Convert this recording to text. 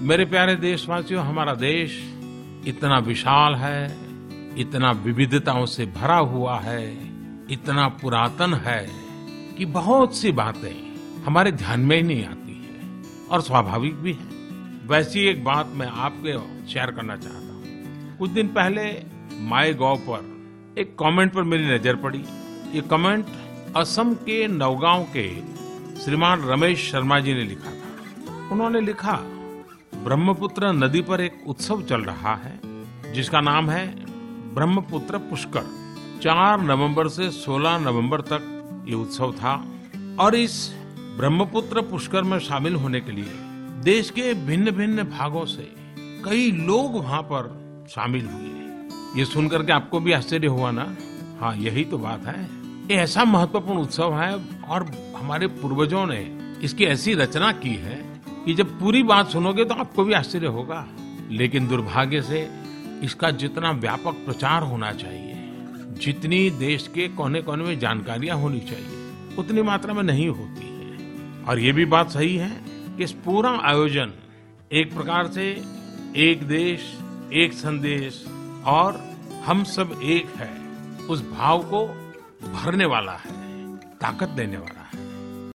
मेरे प्यारे देशवासियों, हमारा देश इतना विशाल है, इतना विविधताओं से भरा हुआ है, इतना पुरातन है कि बहुत सी बातें हमारे ध्यान में ही नहीं आती है और स्वाभाविक भी है। वैसी एक बात मैं आपके शेयर करना चाहता हूँ। कुछ दिन पहले माई गॉव पर एक कमेंट पर मेरी नज़र पड़ी। ये कमेंट असम के नवगांव के श्रीमान रमेश शर्मा जी ने लिखा था। उन्होंने लिखा ब्रह्मपुत्र नदी पर एक उत्सव चल रहा है, जिसका नाम है ब्रह्मपुत्र पुष्कर। 4 नवंबर से 16 नवंबर तक ये उत्सव था, और इस ब्रह्मपुत्र पुष्कर में शामिल होने के लिए देश के भिन्न भिन्न भागों से कई लोग वहाँ पर शामिल हुए। ये सुनकर के आपको भी आश्चर्य हुआ ना? हाँ यही तो बात है। ये ऐसा महत्वपूर्ण उत्सव है, और हमारे पूर्वजों ने इसकी ऐसी रचना की है कि जब पूरी बात सुनोगे तो आपको भी आश्चर्य होगा। लेकिन दुर्भाग्य से इसका जितना व्यापक प्रचार होना चाहिए, जितनी देश के कोने कोने में जानकारियाँ होनी चाहिए, उतनी मात्रा में नहीं होती है। और ये भी बात सही है कि इस पूरा आयोजन एक प्रकार से एक देश, एक संदेश और हम सब एक है, उस भाव को भरने वाला है, ताकत देने वाला